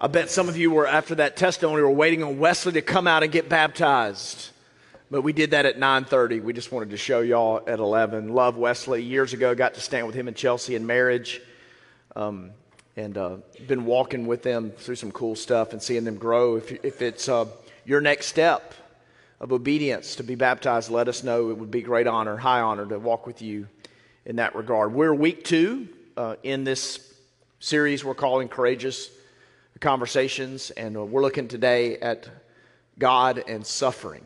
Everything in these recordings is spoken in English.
I bet some of you were, after that testimony, were waiting on Wesley to come out and get baptized. But we did that at 9.30. We just wanted to show y'all at 11. Love Wesley. Years ago, got to stand with him and Chelsea in marriage. Um, and uh, been walking with them through some cool stuff and seeing them grow. If, if it's uh, your next step of obedience to be baptized, let us know. It would be great honor, high honor to walk with you in that regard. We're week two uh, in this series we're calling Courageous Conversations, and uh, we're looking today at God and suffering.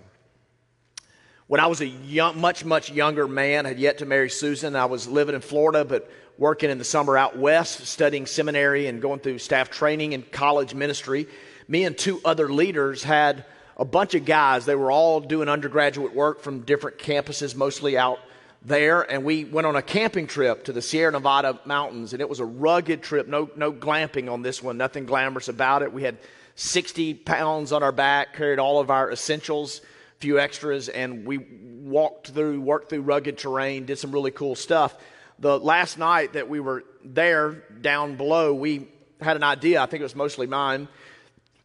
When I was a young, much, much younger man, had yet to marry Susan, I was living in Florida, but working in the summer out west, studying seminary and going through staff training and college ministry. Me and two other leaders had a bunch of guys. They were all doing undergraduate work from different campuses, mostly out there. And we went on a camping trip to the Sierra Nevada mountains. And it was a rugged trip, no, no glamping on this one, nothing glamorous about it. We had 60 pounds on our back, carried all of our essentials, a few extras, and we walked through, worked through rugged terrain, did some really cool stuff the last night that we were there down below, we had an idea. I think it was mostly mine.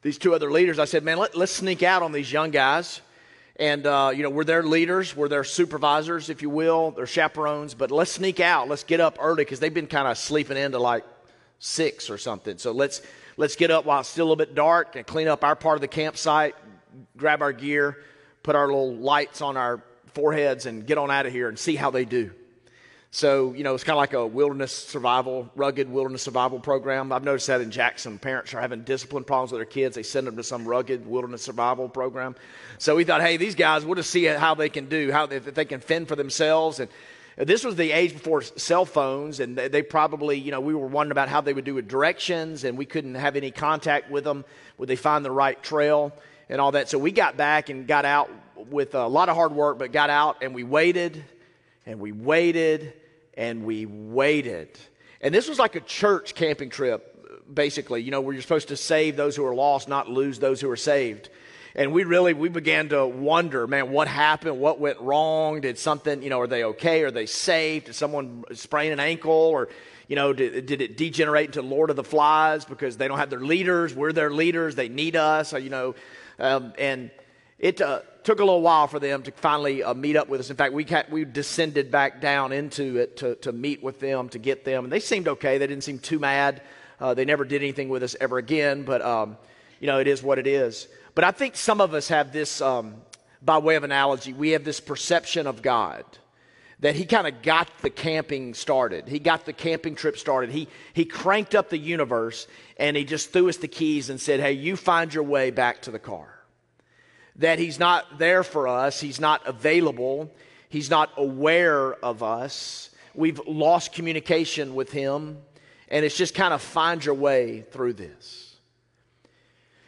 These two other leaders, I said, man, let, us sneak out on these young guys. And, uh, you know, we're their leaders, we're their supervisors, if you will, their chaperones, but let's sneak out. Let's get up early because they've been kind of sleeping into like six or something. So let's, let's get up while it's still a little bit dark and clean up our part of the campsite, grab our gear, put our little lights on our foreheads, and get on out of here and see how they do. So, you know, it's kind of like a wilderness survival, rugged wilderness survival program. I've noticed that in Jackson. Parents are having discipline problems with their kids. They send them to some rugged wilderness survival program. So we thought, hey, these guys, we'll just see how they can do, how they, if they can fend for themselves. And this was the age before cell phones, and they probably, you know, we were wondering about how they would do with directions, and we couldn't have any contact with them. Would they find the right trail and all that? So we got back and got out with a lot of hard work, but got out and we waited and we waited and we waited. And this was like a church camping trip, basically, you know, where you're supposed to save those who are lost, not lose those who are saved. And we really, we began to wonder, man, what happened? What went wrong? Did something, you know, are they okay? Are they safe? Did someone sprain an ankle? Or, you know, did, did it degenerate into Lord of the Flies because they don't have their leaders? We're their leaders. They need us, or, you know. Um, and it, uh, took a little while for them to finally uh, meet up with us. In fact, we, we descended back down into it to, to meet with them, to get them. And they seemed okay. They didn't seem too mad. Uh, they never did anything with us ever again, but, um, you know, it is what it is. But I think some of us have this, um, by way of analogy, we have this perception of God that he kind of got the camping started. He got the camping trip started. He, he cranked up the universe and he just threw us the keys and said, Hey, you find your way back to the car that He's not there for us, He's not available, He's not aware of us. We've lost communication with Him, and it's just kind of find your way through this.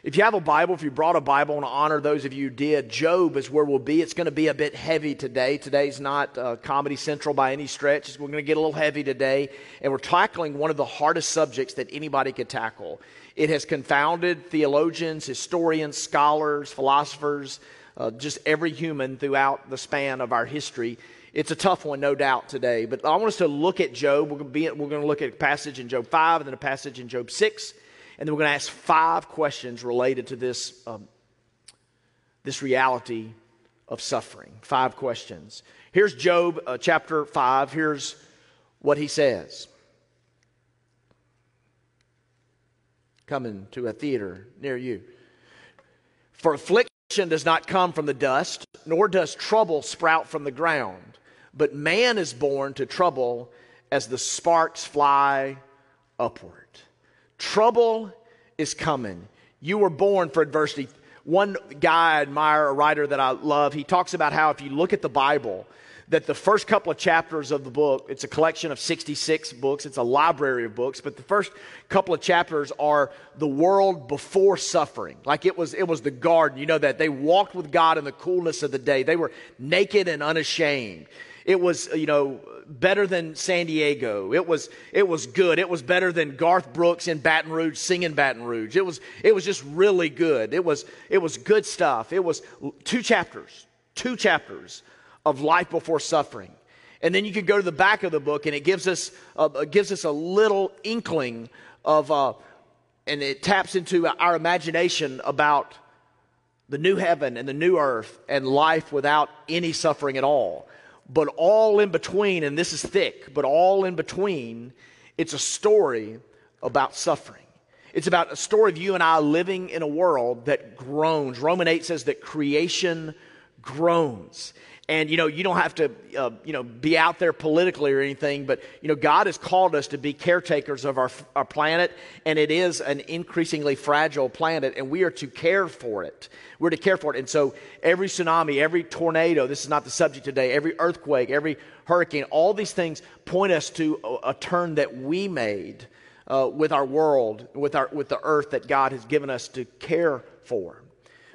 If you have a Bible, if you brought a Bible, to honor those of you who did. Job is where we'll be. It's going to be a bit heavy today. Today's not uh, Comedy Central by any stretch. We're going to get a little heavy today, and we're tackling one of the hardest subjects that anybody could tackle. It has confounded theologians, historians, scholars, philosophers, uh, just every human throughout the span of our history. It's a tough one, no doubt, today. But I want us to look at Job. We're going to, look at a passage in Job 5 and then a passage in Job 6. And then we're going to ask five questions related to this, um, this reality of suffering. Five questions. Here's Job uh, chapter 5. Here's what he says. Coming to a theater near you. For affliction does not come from the dust, nor does trouble sprout from the ground, but man is born to trouble as the sparks fly upward. Trouble is coming. You were born for adversity. One guy I admire, a writer that I love, he talks about how if you look at the Bible, that the first couple of chapters of the book, it's a collection of 66 books, it's a library of books, but the first couple of chapters are the world before suffering. Like it was, it was the garden. You know that they walked with God in the coolness of the day. They were naked and unashamed. It was, uh, you know, better than San Diego. It was, it was good. It was better than Garth Brooks in Baton Rouge singing Baton Rouge. It was, it was just really good. It was, it was good stuff. It was two chapters, two chapters of life before suffering. And then you could go to the back of the book, and it gives us, uh, gives us a little inkling of uh, and it taps into our imagination about the new heaven and the new earth and life without any suffering at all. But all in between, and this is thick, but all in between, it's a story about suffering. It's about a story of you and I living in a world that groans. Roman 8 says that creation groans. And you know, you don't have to, uh, you know, be out there politically or anything, but you know, God has called us to be caretakers of our, our planet, and it is an increasingly fragile planet, and we are to care for it. We're to care for it. And so, every tsunami, every tornado, this is not the subject today, every earthquake, every hurricane, all these things point us to a, a turn that we made uh, with our world, with, our, with the earth that God has given us to care for.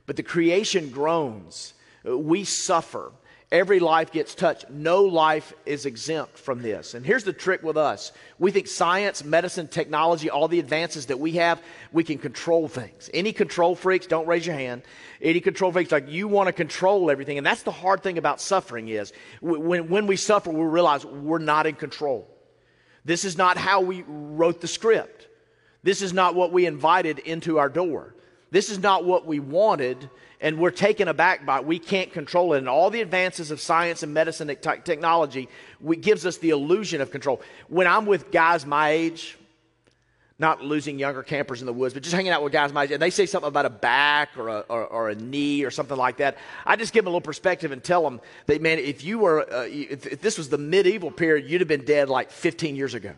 But the creation groans, we suffer. Every life gets touched. No life is exempt from this. And here's the trick with us we think science, medicine, technology, all the advances that we have, we can control things. Any control freaks, don't raise your hand. Any control freaks, like you want to control everything. And that's the hard thing about suffering is when, when we suffer, we realize we're not in control. This is not how we wrote the script. This is not what we invited into our door. This is not what we wanted and we're taken aback by it. We can't control it. And all the advances of science and medicine and te- technology we, gives us the illusion of control. When I'm with guys my age, not losing younger campers in the woods, but just hanging out with guys my age, and they say something about a back or a, or, or a knee or something like that, I just give them a little perspective and tell them that, man, if you were, uh, if, if this was the medieval period, you'd have been dead like 15 years ago.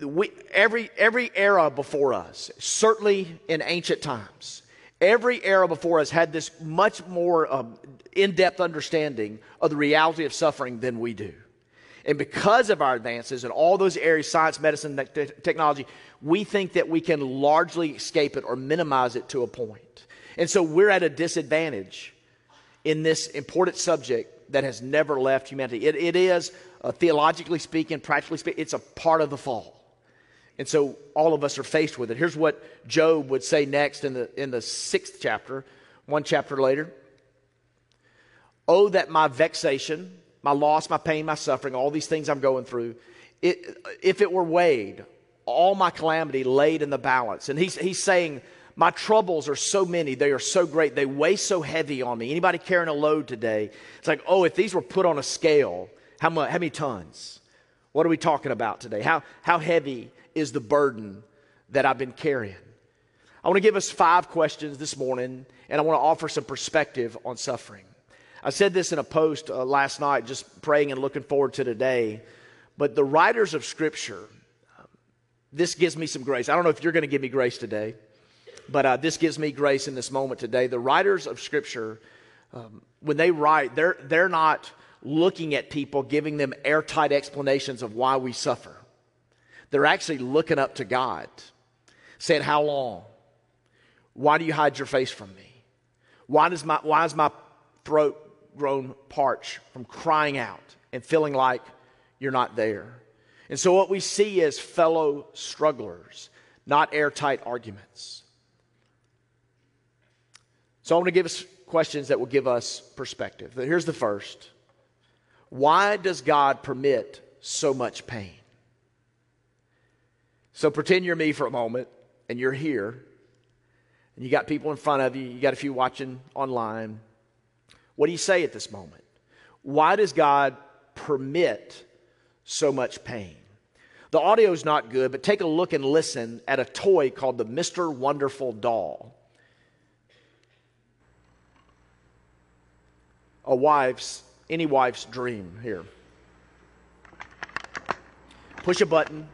We, every, every era before us, certainly in ancient times, Every era before us had this much more um, in depth understanding of the reality of suffering than we do. And because of our advances in all those areas science, medicine, te- technology we think that we can largely escape it or minimize it to a point. And so we're at a disadvantage in this important subject that has never left humanity. it, it is, uh, theologically speaking, practically speaking, it's a part of the fall. And so all of us are faced with it. Here's what Job would say next in the, in the sixth chapter, one chapter later. Oh, that my vexation, my loss, my pain, my suffering, all these things I'm going through, it, if it were weighed, all my calamity laid in the balance. And he's, he's saying, my troubles are so many, they are so great, they weigh so heavy on me. Anybody carrying a load today? It's like, oh, if these were put on a scale, how, much, how many tons? What are we talking about today? How, how heavy is the burden that I've been carrying? I want to give us five questions this morning, and I want to offer some perspective on suffering. I said this in a post uh, last night, just praying and looking forward to today. But the writers of Scripture, this gives me some grace. I don't know if you're going to give me grace today, but uh, this gives me grace in this moment today. The writers of Scripture, um, when they write, they're, they're not looking at people, giving them airtight explanations of why we suffer. They're actually looking up to God, saying, How long? Why do you hide your face from me? Why, does my, why is my throat grown parched from crying out and feeling like you're not there? And so, what we see is fellow strugglers, not airtight arguments. So, I want to give us questions that will give us perspective. Here's the first Why does God permit so much pain? So pretend you're me for a moment and you're here and you got people in front of you, you got a few watching online. What do you say at this moment? Why does God permit so much pain? The audio is not good, but take a look and listen at a toy called the Mr. Wonderful doll. A wife's, any wife's dream here. Push a button,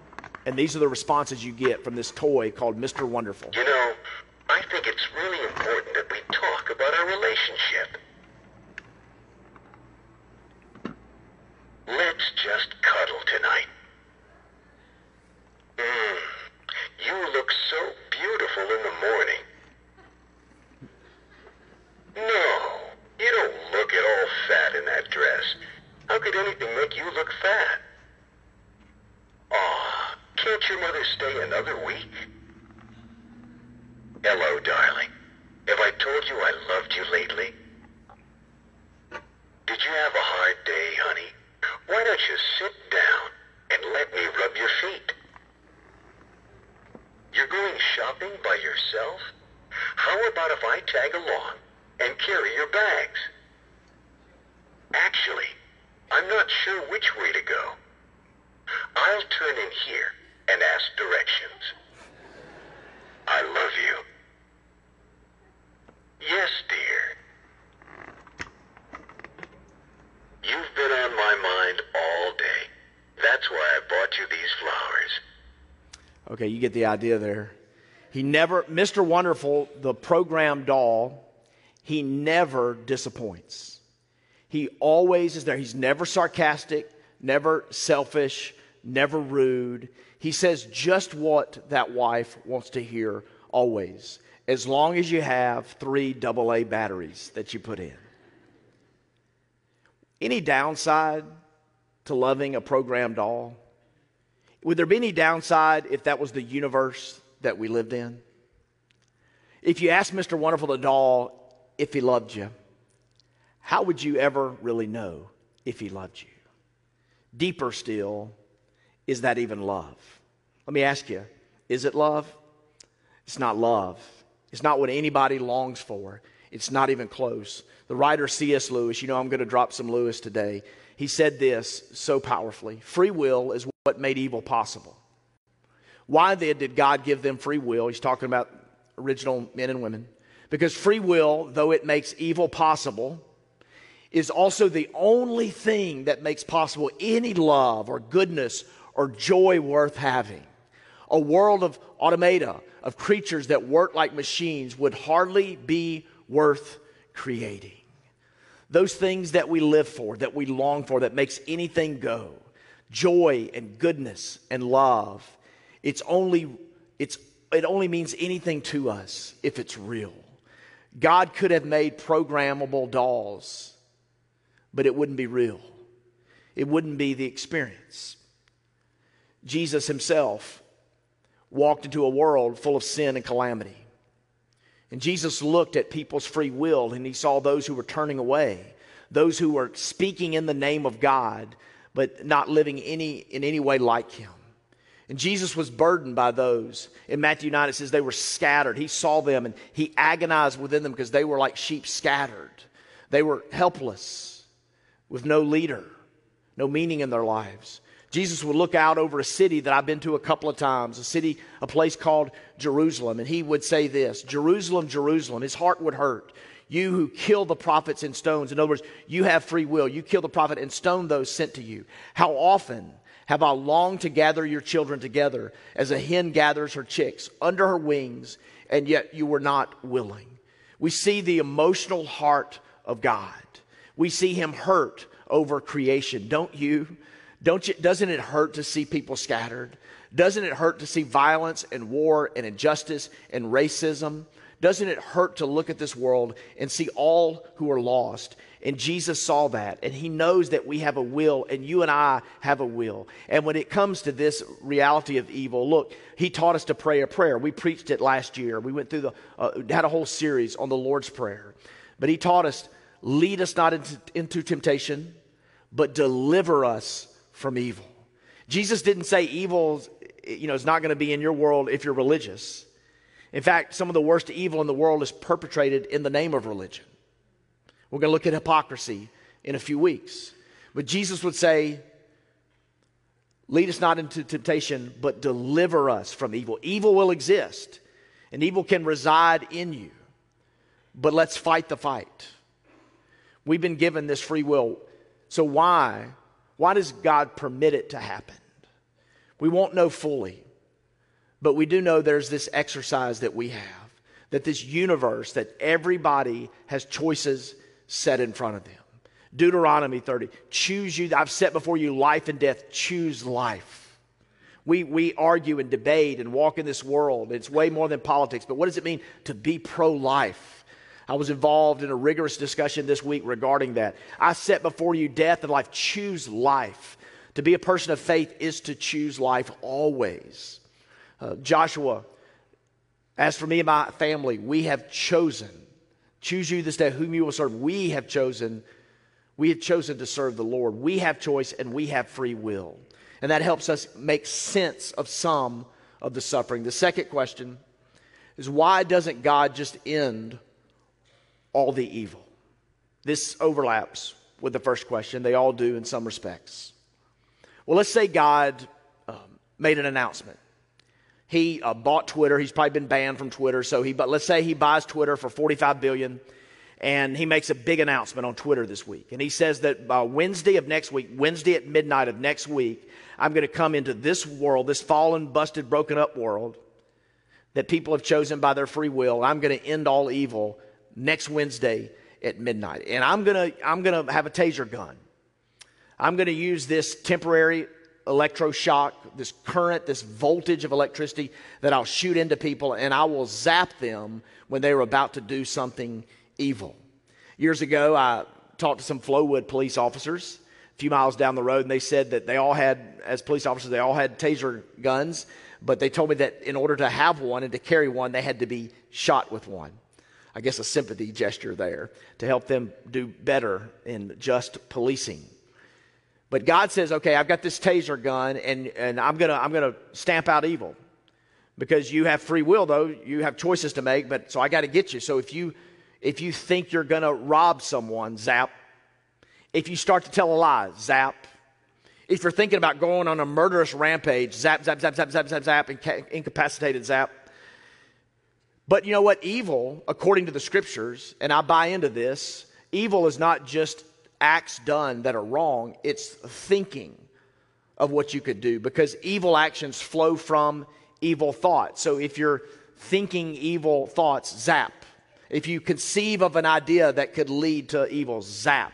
and these are the responses you get from this toy called Mr. Wonderful. You know, I think it's really important that we talk about our relationship. Let's just cuddle tonight. Mm, you look so beautiful in the morning. No, you don't look at all fat in that dress. How could anything make you look fat? Aw, can't your mother stay another week? Hello, darling. Have I told you I loved you lately? Did you have a hard day, honey? Why don't you sit down and let me rub your feet? You're going shopping by yourself? How about if I tag along and carry your bags? Actually, I'm not sure which way to go. I'll turn in here and ask directions. I love you. Yes, dear. You've been on my mind all day. That's why I bought you these flowers. Okay, you get the idea there. He never, Mr. Wonderful, the program doll, he never disappoints. He always is there. He's never sarcastic, never selfish, never rude. He says just what that wife wants to hear always, as long as you have three AA batteries that you put in. Any downside to loving a programmed doll? Would there be any downside if that was the universe that we lived in? If you asked Mr. Wonderful the doll if he loved you, how would you ever really know if he loved you? Deeper still, is that even love? Let me ask you is it love? It's not love. It's not what anybody longs for. It's not even close. The writer C.S. Lewis, you know, I'm going to drop some Lewis today. He said this so powerfully Free will is what made evil possible. Why then did God give them free will? He's talking about original men and women. Because free will, though it makes evil possible, is also the only thing that makes possible any love or goodness or joy worth having. A world of automata, of creatures that work like machines, would hardly be worth creating. Those things that we live for, that we long for, that makes anything go joy and goodness and love it's only it's it only means anything to us if it's real god could have made programmable dolls but it wouldn't be real. It wouldn't be the experience. Jesus himself walked into a world full of sin and calamity. And jesus looked at people's free will and he saw those who were turning away those who were speaking in the name of god but not living any, in any way like him. And Jesus was burdened by those. In Matthew 9, it says they were scattered. He saw them and he agonized within them because they were like sheep scattered. They were helpless with no leader, no meaning in their lives. Jesus would look out over a city that I've been to a couple of times, a city, a place called Jerusalem, and he would say this Jerusalem, Jerusalem. His heart would hurt. You who kill the prophets and stones. In other words, you have free will. You kill the prophet and stone those sent to you. How often have I longed to gather your children together as a hen gathers her chicks under her wings, and yet you were not willing? We see the emotional heart of God. We see him hurt over creation. Don't you? Don't you, doesn't it hurt to see people scattered? Doesn't it hurt to see violence and war and injustice and racism? Doesn't it hurt to look at this world and see all who are lost? And Jesus saw that, and He knows that we have a will, and you and I have a will. And when it comes to this reality of evil, look, He taught us to pray a prayer. We preached it last year. We went through the, uh, had a whole series on the Lord's Prayer. But He taught us, lead us not into, into temptation, but deliver us from evil. Jesus didn't say evil, you know, is not going to be in your world if you're religious. In fact, some of the worst evil in the world is perpetrated in the name of religion. We're going to look at hypocrisy in a few weeks. But Jesus would say, Lead us not into temptation, but deliver us from evil. Evil will exist, and evil can reside in you. But let's fight the fight. We've been given this free will. So, why? Why does God permit it to happen? We won't know fully. But we do know there's this exercise that we have, that this universe, that everybody has choices set in front of them. Deuteronomy 30, choose you, I've set before you life and death, choose life. We, we argue and debate and walk in this world. It's way more than politics, but what does it mean to be pro life? I was involved in a rigorous discussion this week regarding that. I set before you death and life. Choose life. To be a person of faith is to choose life always. Uh, Joshua, as for me and my family, we have chosen. Choose you this day whom you will serve. We have chosen. We have chosen to serve the Lord. We have choice and we have free will. And that helps us make sense of some of the suffering. The second question is why doesn't God just end all the evil? This overlaps with the first question. They all do in some respects. Well, let's say God um, made an announcement. He uh, bought Twitter. He's probably been banned from Twitter. So he, but let's say he buys Twitter for 45 billion and he makes a big announcement on Twitter this week. And he says that by Wednesday of next week, Wednesday at midnight of next week, I'm going to come into this world, this fallen, busted, broken up world that people have chosen by their free will. I'm going to end all evil next Wednesday at midnight. And I'm going to, I'm going to have a taser gun. I'm going to use this temporary electroshock, this current, this voltage of electricity that I'll shoot into people, and I will zap them when they are about to do something evil. Years ago, I talked to some Flowood police officers a few miles down the road, and they said that they all had, as police officers, they all had taser guns, but they told me that in order to have one and to carry one, they had to be shot with one. I guess a sympathy gesture there to help them do better in just policing. But God says, okay, I've got this taser gun and, and I'm going to I'm to stamp out evil. Because you have free will, though, you have choices to make, but so I got to get you. So if you if you think you're going to rob someone, zap. If you start to tell a lie, zap. If you're thinking about going on a murderous rampage, zap, zap, zap, zap, zap, zap, zap, inca- incapacitated, zap. But you know what? Evil, according to the scriptures, and I buy into this, evil is not just acts done that are wrong, it's thinking of what you could do because evil actions flow from evil thoughts. So if you're thinking evil thoughts, zap. If you conceive of an idea that could lead to evil, zap.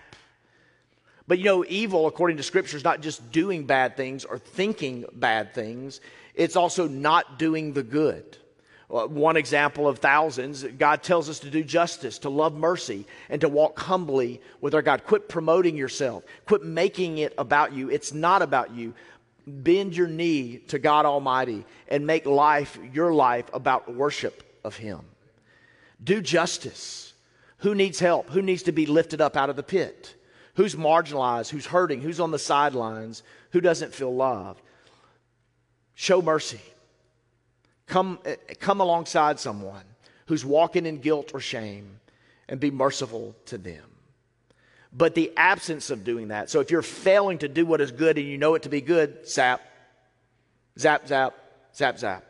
But you know, evil, according to Scripture, is not just doing bad things or thinking bad things, it's also not doing the good. Uh, one example of thousands, God tells us to do justice, to love mercy, and to walk humbly with our God. Quit promoting yourself, quit making it about you. It's not about you. Bend your knee to God Almighty and make life, your life, about worship of Him. Do justice. Who needs help? Who needs to be lifted up out of the pit? Who's marginalized? Who's hurting? Who's on the sidelines? Who doesn't feel loved? Show mercy. Come, eh, come alongside someone who's walking in guilt or shame and be merciful to them. But the absence of doing that, so if you're failing to do what is good and you know it to be good, zap, zap, zap, zap, zap.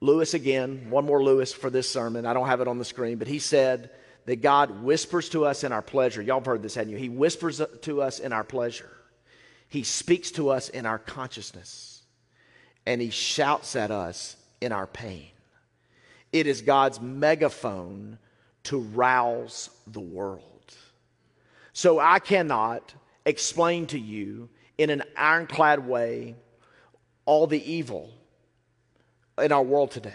Lewis again, one more Lewis for this sermon. I don't have it on the screen, but he said that God whispers to us in our pleasure. Y'all have heard this, haven't you? He whispers to us in our pleasure. He speaks to us in our consciousness. And he shouts at us in our pain. It is God's megaphone to rouse the world. So I cannot explain to you in an ironclad way all the evil in our world today.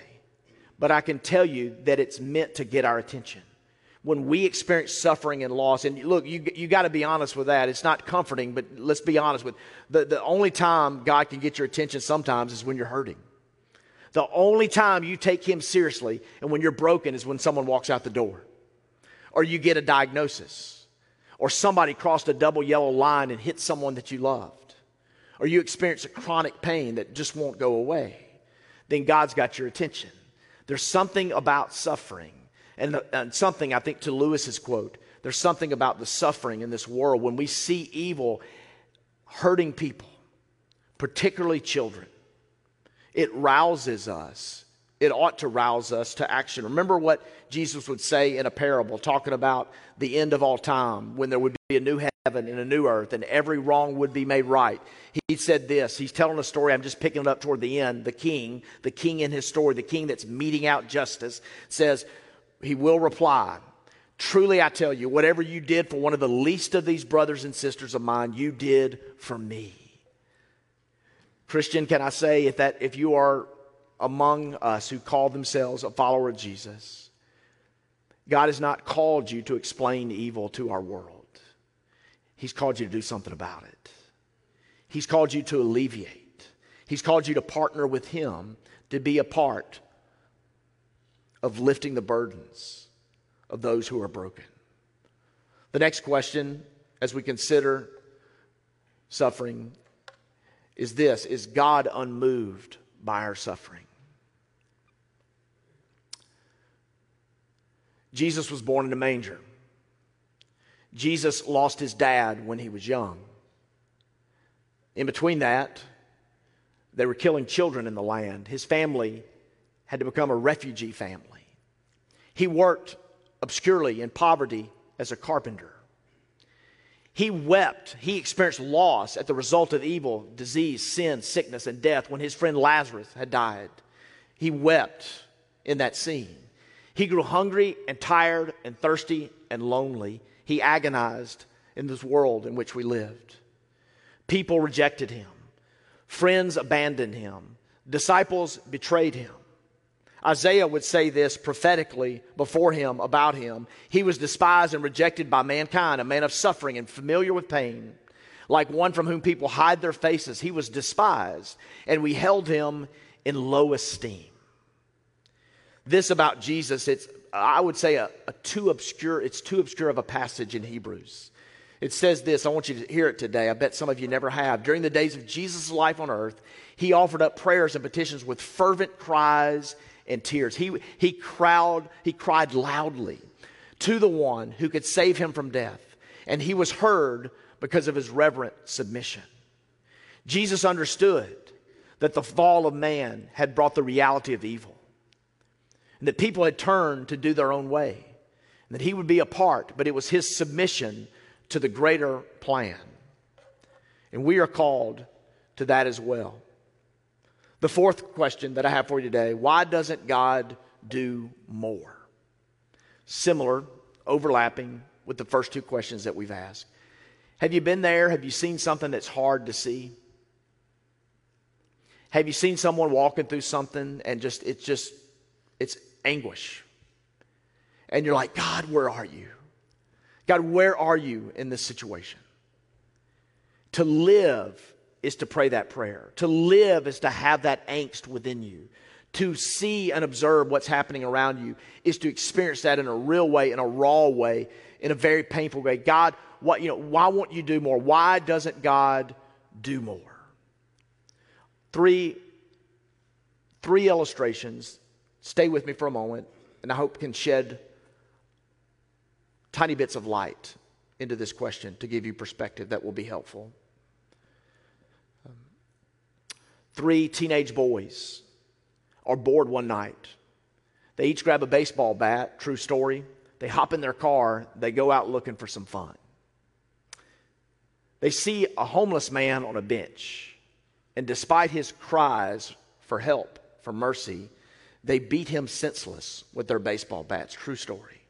But I can tell you that it's meant to get our attention. When we experience suffering and loss, and look, you, you got to be honest with that. It's not comforting, but let's be honest with the, the only time God can get your attention sometimes is when you're hurting. The only time you take Him seriously and when you're broken is when someone walks out the door, or you get a diagnosis, or somebody crossed a double yellow line and hit someone that you loved, or you experience a chronic pain that just won't go away then God's got your attention. There's something about suffering, and, uh, and something I think to Lewis's quote there's something about the suffering in this world when we see evil hurting people, particularly children. It rouses us. It ought to rouse us to action. Remember what Jesus would say in a parable, talking about the end of all time when there would be a new heaven and a new earth and every wrong would be made right. He said this. He's telling a story. I'm just picking it up toward the end. The king, the king in his story, the king that's meting out justice, says, He will reply, Truly I tell you, whatever you did for one of the least of these brothers and sisters of mine, you did for me. Christian, can I say if that if you are among us who call themselves a follower of Jesus, God has not called you to explain evil to our world. He's called you to do something about it. He's called you to alleviate. He's called you to partner with Him to be a part of lifting the burdens of those who are broken. The next question, as we consider suffering, is this is God unmoved by our suffering? Jesus was born in a manger. Jesus lost his dad when he was young. In between that, they were killing children in the land. His family had to become a refugee family. He worked obscurely in poverty as a carpenter. He wept. He experienced loss at the result of evil, disease, sin, sickness, and death when his friend Lazarus had died. He wept in that scene. He grew hungry and tired and thirsty and lonely. He agonized in this world in which we lived. People rejected him, friends abandoned him, disciples betrayed him. Isaiah would say this prophetically before him about him. He was despised and rejected by mankind, a man of suffering and familiar with pain, like one from whom people hide their faces. He was despised, and we held him in low esteem. This about Jesus, it's I would say a, a too obscure, it's too obscure of a passage in Hebrews. It says this, I want you to hear it today. I bet some of you never have. During the days of Jesus' life on earth, he offered up prayers and petitions with fervent cries and tears. He, he, crowd, he cried loudly to the one who could save him from death, and he was heard because of his reverent submission. Jesus understood that the fall of man had brought the reality of evil, and that people had turned to do their own way, and that he would be a part, but it was his submission to the greater plan. And we are called to that as well. The fourth question that I have for you today why doesn't God do more? Similar, overlapping with the first two questions that we've asked. Have you been there? Have you seen something that's hard to see? Have you seen someone walking through something and just, it's just, it's anguish? And you're like, God, where are you? God, where are you in this situation? To live is to pray that prayer. To live is to have that angst within you. To see and observe what's happening around you is to experience that in a real way, in a raw way, in a very painful way. God, what, you know, why won't you do more? Why doesn't God do more? Three, three illustrations. Stay with me for a moment, and I hope can shed tiny bits of light into this question to give you perspective that will be helpful. Three teenage boys are bored one night. They each grab a baseball bat, true story. They hop in their car, they go out looking for some fun. They see a homeless man on a bench, and despite his cries for help, for mercy, they beat him senseless with their baseball bats. True story.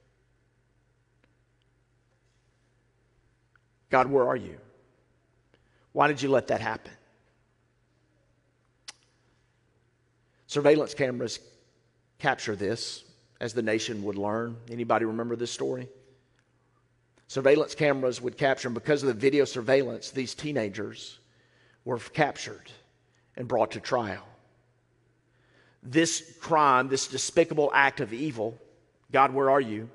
God, where are you? Why did you let that happen? Surveillance cameras capture this as the nation would learn. Anybody remember this story? Surveillance cameras would capture, and because of the video surveillance, these teenagers were captured and brought to trial. This crime, this despicable act of evil, God, where are you?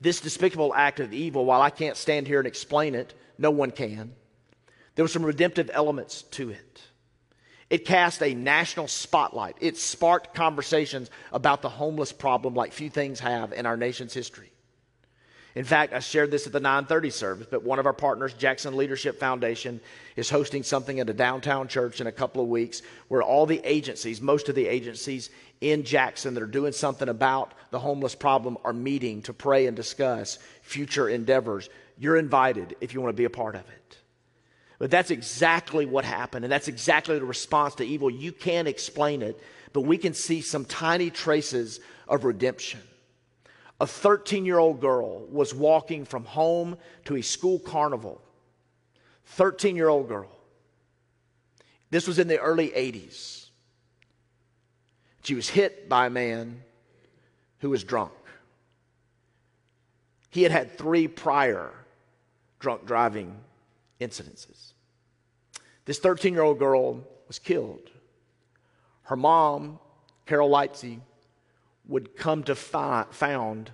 This despicable act of evil, while I can't stand here and explain it, no one can. There were some redemptive elements to it. It cast a national spotlight. It sparked conversations about the homeless problem like few things have in our nation's history. In fact, I shared this at the 930 service, but one of our partners, Jackson Leadership Foundation, is hosting something at a downtown church in a couple of weeks where all the agencies, most of the agencies in Jackson that are doing something about the homeless problem are meeting to pray and discuss future endeavors. You're invited if you want to be a part of it. But that's exactly what happened, and that's exactly the response to evil. You can't explain it, but we can see some tiny traces of redemption. A 13 year old girl was walking from home to a school carnival. 13 year old girl. This was in the early 80s. She was hit by a man who was drunk. He had had three prior drunk driving incidences. This 13 year old girl was killed. Her mom, Carol Lightsey, would come to find, found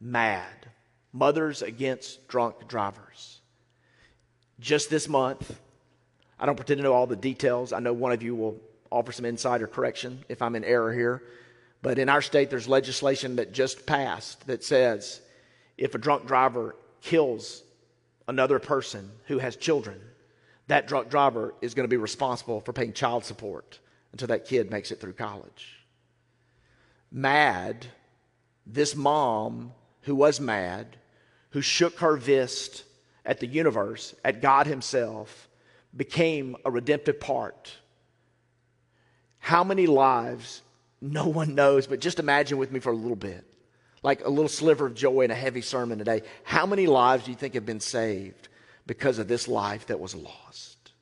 MADD. Mothers Against Drunk Drivers. Just this month, I don't pretend to know all the details. I know one of you will offer some insight or correction if I'm in error here. But in our state, there's legislation that just passed that says if a drunk driver kills another person who has children, that drunk driver is going to be responsible for paying child support until that kid makes it through college. Mad, this mom who was mad, who shook her fist at the universe, at God Himself, became a redemptive part. How many lives, no one knows, but just imagine with me for a little bit, like a little sliver of joy in a heavy sermon today. How many lives do you think have been saved because of this life that was lost?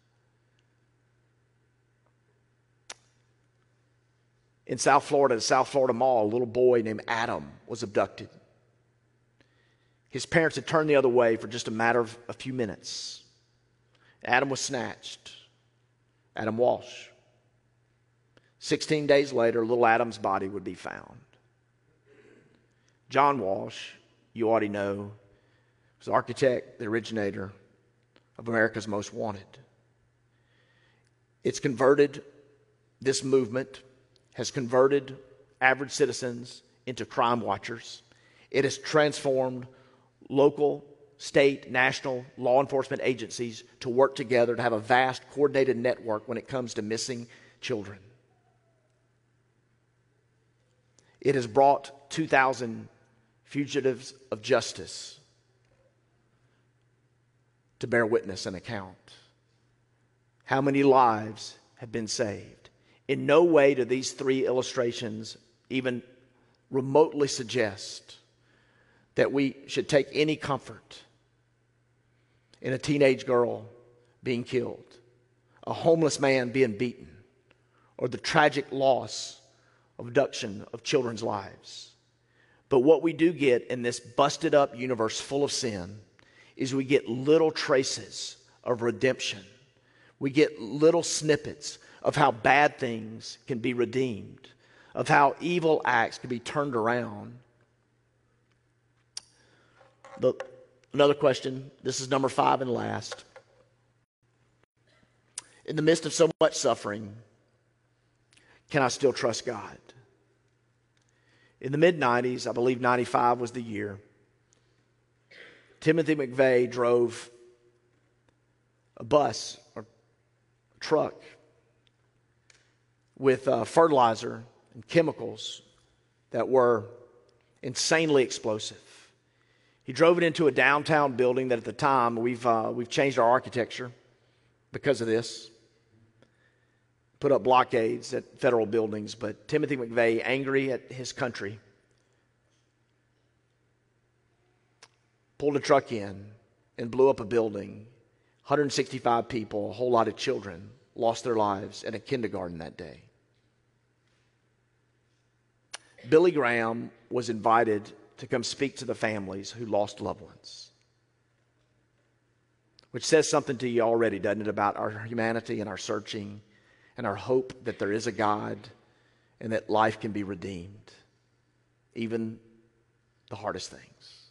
In South Florida, the South Florida Mall, a little boy named Adam was abducted. His parents had turned the other way for just a matter of a few minutes. Adam was snatched. Adam Walsh. 16 days later, little Adam's body would be found. John Walsh, you already know, was the architect, the originator of America's Most Wanted. It's converted this movement has converted average citizens into crime watchers. It has transformed local, state, national law enforcement agencies to work together to have a vast coordinated network when it comes to missing children. It has brought 2,000 fugitives of justice to bear witness and account. How many lives have been saved? In no way do these three illustrations even remotely suggest that we should take any comfort in a teenage girl being killed, a homeless man being beaten, or the tragic loss of abduction of children's lives. But what we do get in this busted up universe full of sin is we get little traces of redemption. We get little snippets of how bad things can be redeemed, of how evil acts can be turned around. The, another question this is number five and last. In the midst of so much suffering, can I still trust God? In the mid 90s, I believe 95 was the year, Timothy McVeigh drove a bus or a truck with uh, fertilizer and chemicals that were insanely explosive. He drove it into a downtown building that at the time we've, uh, we've changed our architecture because of this. Put up blockades at federal buildings, but Timothy McVeigh, angry at his country, pulled a truck in and blew up a building. 165 people, a whole lot of children, lost their lives in a kindergarten that day. Billy Graham was invited to come speak to the families who lost loved ones. Which says something to you already, doesn't it, about our humanity and our searching and our hope that there is a God and that life can be redeemed, even the hardest things.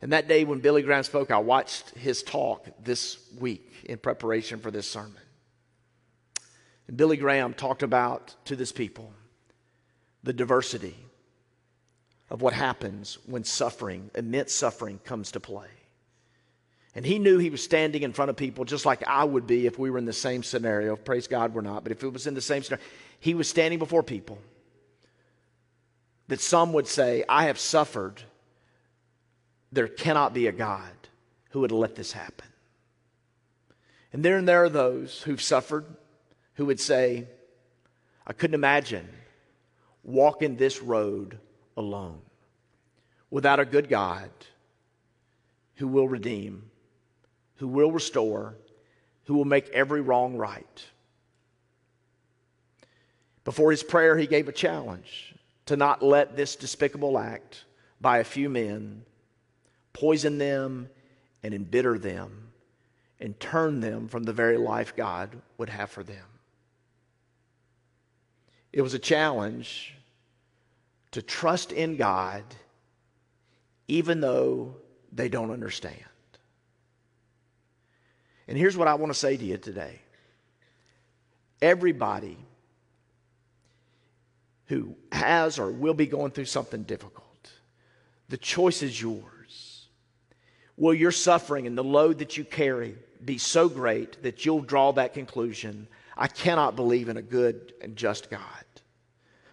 And that day when Billy Graham spoke, I watched his talk this week in preparation for this sermon. And Billy Graham talked about to this people the diversity of what happens when suffering, immense suffering, comes to play. And he knew he was standing in front of people just like I would be if we were in the same scenario. Praise God, we're not. But if it was in the same scenario, he was standing before people that some would say, I have suffered. There cannot be a God who would let this happen. And there and there are those who've suffered who would say, I couldn't imagine walking this road alone without a good God who will redeem, who will restore, who will make every wrong right. Before his prayer, he gave a challenge to not let this despicable act by a few men poison them and embitter them and turn them from the very life God would have for them. It was a challenge to trust in God even though they don't understand. And here's what I want to say to you today Everybody who has or will be going through something difficult, the choice is yours. Will your suffering and the load that you carry be so great that you'll draw that conclusion? I cannot believe in a good and just God.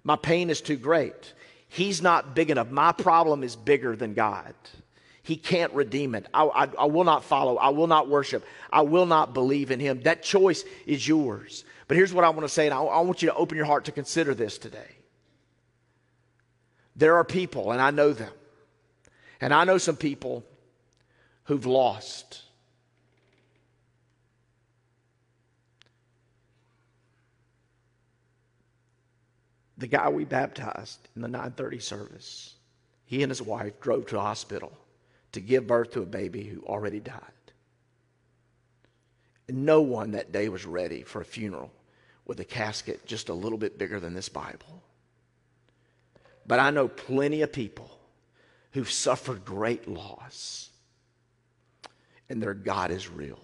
My pain is too great. He's not big enough. My problem is bigger than God. He can't redeem it. I, I, I, will not follow. I will not worship. I will not believe in Him. That choice is yours. But here's what I want to say, and I, I want you to open your heart to consider this today. There are people, and I know them, and I know some people who've lost. The guy we baptized in the 930 service, he and his wife drove to hospital to give birth to a baby who already died. And no one that day was ready for a funeral with a casket just a little bit bigger than this Bible. But I know plenty of people who've suffered great loss, and their God is real.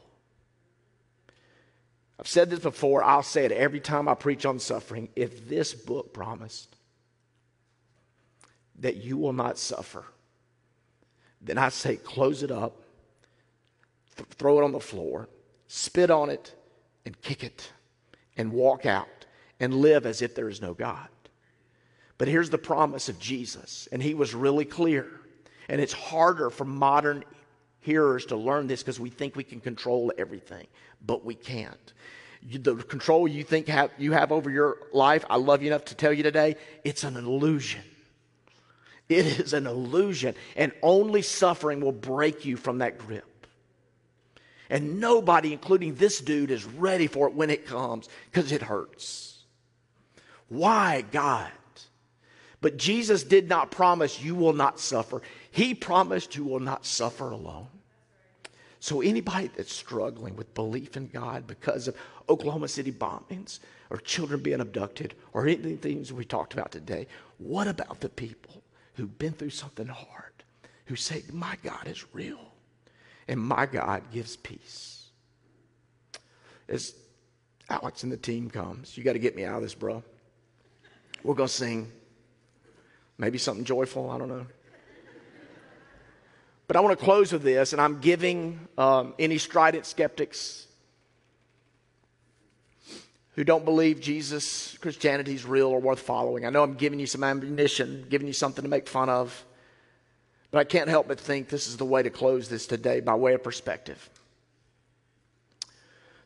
I've said this before, I'll say it every time I preach on suffering. If this book promised that you will not suffer, then I say close it up, th- throw it on the floor, spit on it, and kick it, and walk out and live as if there is no God. But here's the promise of Jesus, and he was really clear. And it's harder for modern hearers to learn this because we think we can control everything, but we can't. You, the control you think have, you have over your life, I love you enough to tell you today, it's an illusion. It is an illusion, and only suffering will break you from that grip. And nobody, including this dude, is ready for it when it comes because it hurts. Why, God? But Jesus did not promise you will not suffer. He promised you will not suffer alone. So, anybody that's struggling with belief in God because of Oklahoma City bombings or children being abducted or any of the things we talked about today, what about the people who've been through something hard, who say, My God is real and my God gives peace. As Alex and the team comes, you got to get me out of this, bro. We're going to sing maybe something joyful, I don't know. But I want to close with this, and I'm giving um, any strident skeptics who don't believe Jesus, Christianity is real or worth following. I know I'm giving you some ammunition, giving you something to make fun of, but I can't help but think this is the way to close this today by way of perspective.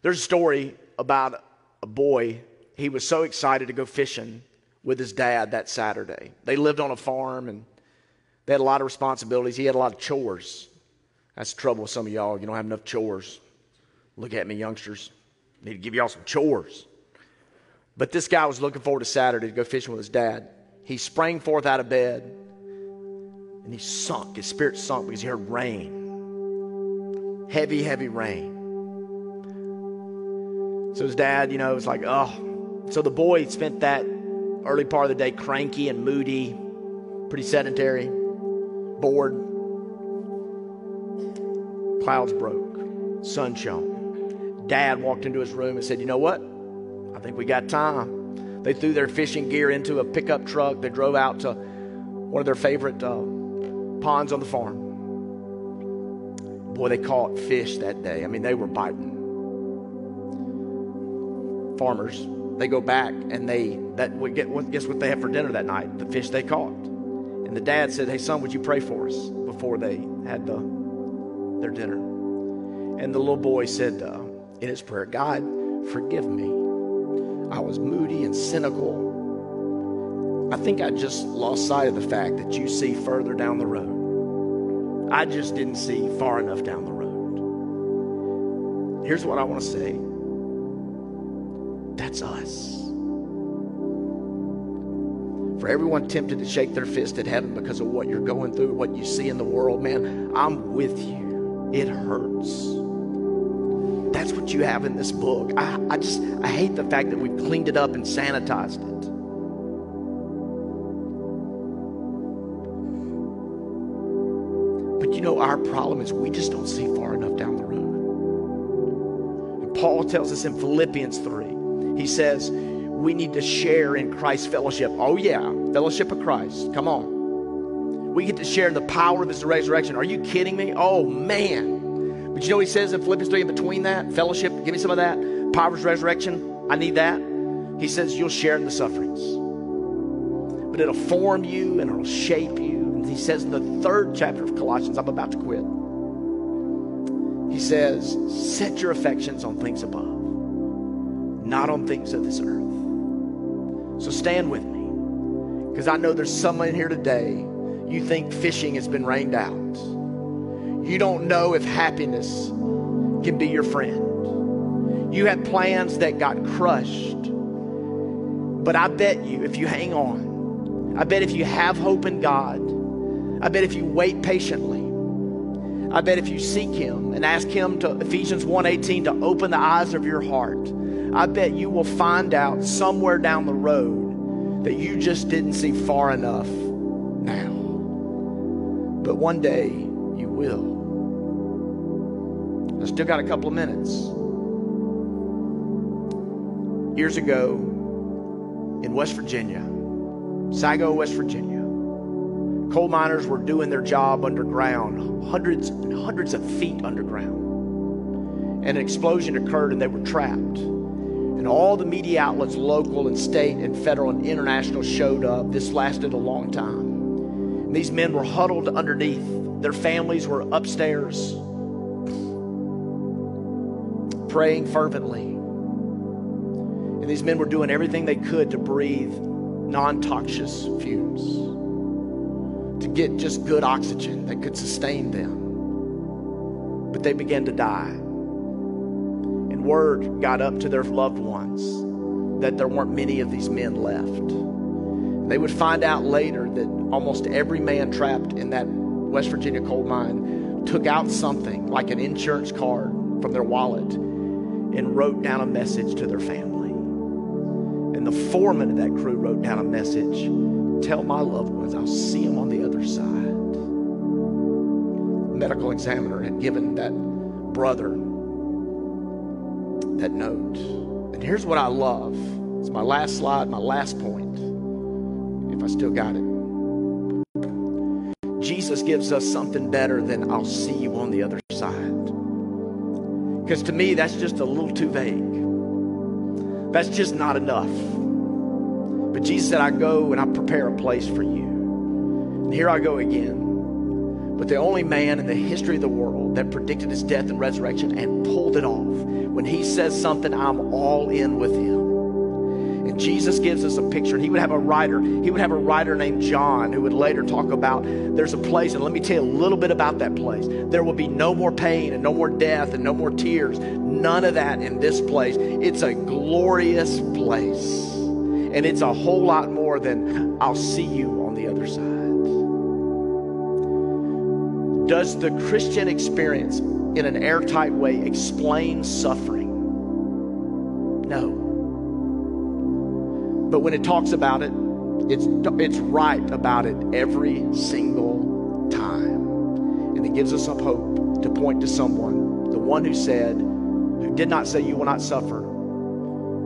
There's a story about a boy. He was so excited to go fishing with his dad that Saturday. They lived on a farm and they had a lot of responsibilities. He had a lot of chores. That's the trouble with some of y'all. You don't have enough chores. Look at me, youngsters. I need to give y'all some chores. But this guy was looking forward to Saturday to go fishing with his dad. He sprang forth out of bed and he sunk. His spirit sunk because he heard rain. Heavy, heavy rain. So his dad, you know, was like, oh. So the boy spent that early part of the day cranky and moody, pretty sedentary, bored. Clouds broke, sun shone. Dad walked into his room and said, You know what? I think we got time. They threw their fishing gear into a pickup truck. They drove out to one of their favorite uh, ponds on the farm. Boy, they caught fish that day. I mean, they were biting. Farmers, they go back and they that get guess what they have for dinner that night? The fish they caught. And the dad said, "Hey son, would you pray for us?" Before they had the, their dinner. And the little boy said uh, in his prayer, "God, forgive me. I was moody and cynical. I think I just lost sight of the fact that you see further down the road. I just didn't see far enough down the road. Here's what I want to say that's us. For everyone tempted to shake their fist at heaven because of what you're going through, what you see in the world, man, I'm with you. It hurts. That's what you have in this book. I, I just, I hate the fact that we've cleaned it up and sanitized it. But you know, our problem is we just don't see far enough down the road. And Paul tells us in Philippians 3 He says, we need to share in Christ's fellowship. Oh, yeah, fellowship of Christ. Come on. We get to share in the power of his resurrection. Are you kidding me? Oh, man. But you know he says in Philippians 3 in between that? Fellowship, give me some of that. Power resurrection. I need that. He says, you'll share in the sufferings. But it'll form you and it'll shape you. And he says in the third chapter of Colossians, I'm about to quit. He says, set your affections on things above, not on things of this earth. So stand with me. Because I know there's someone here today, you think fishing has been rained out. You don't know if happiness can be your friend. You had plans that got crushed. But I bet you, if you hang on, I bet if you have hope in God, I bet if you wait patiently, I bet if you seek Him and ask Him to, Ephesians 1.18, to open the eyes of your heart, I bet you will find out somewhere down the road that you just didn't see far enough now. But one day you will. I still got a couple of minutes. Years ago in West Virginia, Sago, West Virginia, coal miners were doing their job underground, hundreds and hundreds of feet underground. And an explosion occurred and they were trapped. And all the media outlets, local and state and federal and international, showed up. This lasted a long time. And these men were huddled underneath. Their families were upstairs praying fervently. And these men were doing everything they could to breathe non toxic fumes, to get just good oxygen that could sustain them. But they began to die And word got up to their loved ones that there weren't many of these men left. They would find out later that almost every man trapped in that West Virginia coal mine took out something like an insurance card from their wallet and wrote down a message to their family. And the foreman of that crew wrote down a message Tell my loved ones I'll see them on the other side. The medical examiner had given that brother that note. And here's what I love. It's my last slide, my last point, if I still got it. Jesus gives us something better than I'll see you on the other side. Because to me, that's just a little too vague. That's just not enough. But Jesus said, I go and I prepare a place for you. And here I go again. But the only man in the history of the world that predicted his death and resurrection and pulled it off when he says something, I'm all in with him. Jesus gives us a picture. and He would have a writer. He would have a writer named John who would later talk about there's a place, and let me tell you a little bit about that place. There will be no more pain and no more death and no more tears. None of that in this place. It's a glorious place. And it's a whole lot more than I'll see you on the other side. Does the Christian experience in an airtight way explain suffering? No. But when it talks about it, it's, it's right about it every single time. And it gives us some hope to point to someone. The one who said, who did not say, You will not suffer,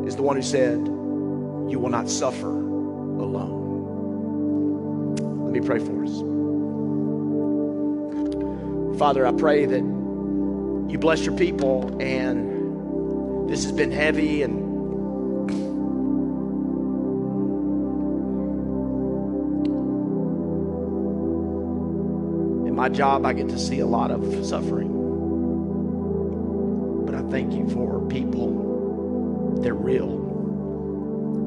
is the one who said, You will not suffer alone. Let me pray for us. Father, I pray that you bless your people, and this has been heavy and my job I get to see a lot of suffering. But I thank you for people. They're real.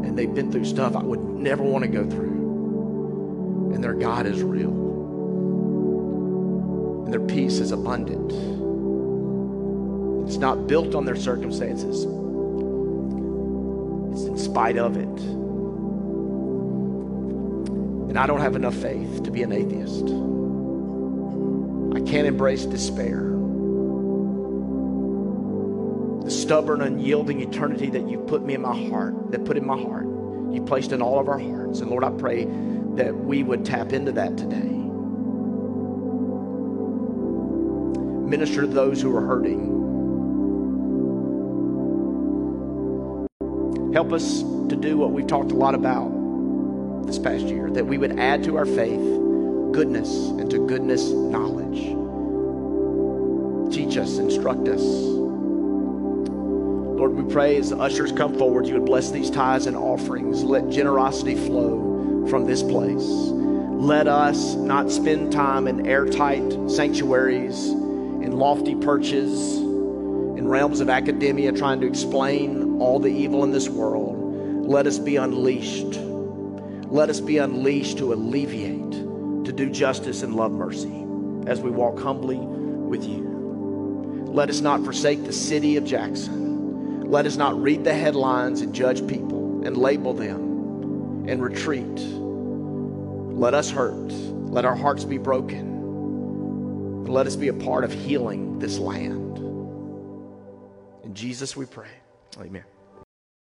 And they've been through stuff I would never want to go through. And their God is real. And their peace is abundant. It's not built on their circumstances, it's in spite of it. And I don't have enough faith to be an atheist. I can't embrace despair. The stubborn, unyielding eternity that you put me in my heart, that put in my heart, you placed in all of our hearts. And Lord, I pray that we would tap into that today. Minister to those who are hurting Help us to do what we've talked a lot about this past year that we would add to our faith goodness and to goodness knowledge. Teach us, instruct us. Lord, we pray as the ushers come forward, you would bless these tithes and offerings. Let generosity flow from this place. Let us not spend time in airtight sanctuaries, in lofty perches, in realms of academia trying to explain all the evil in this world. Let us be unleashed. Let us be unleashed to alleviate, to do justice and love mercy as we walk humbly with you. Let us not forsake the city of Jackson. Let us not read the headlines and judge people and label them and retreat let us hurt. Let our hearts be broken. Let us be a part of healing this land. In Jesus we pray. Amen.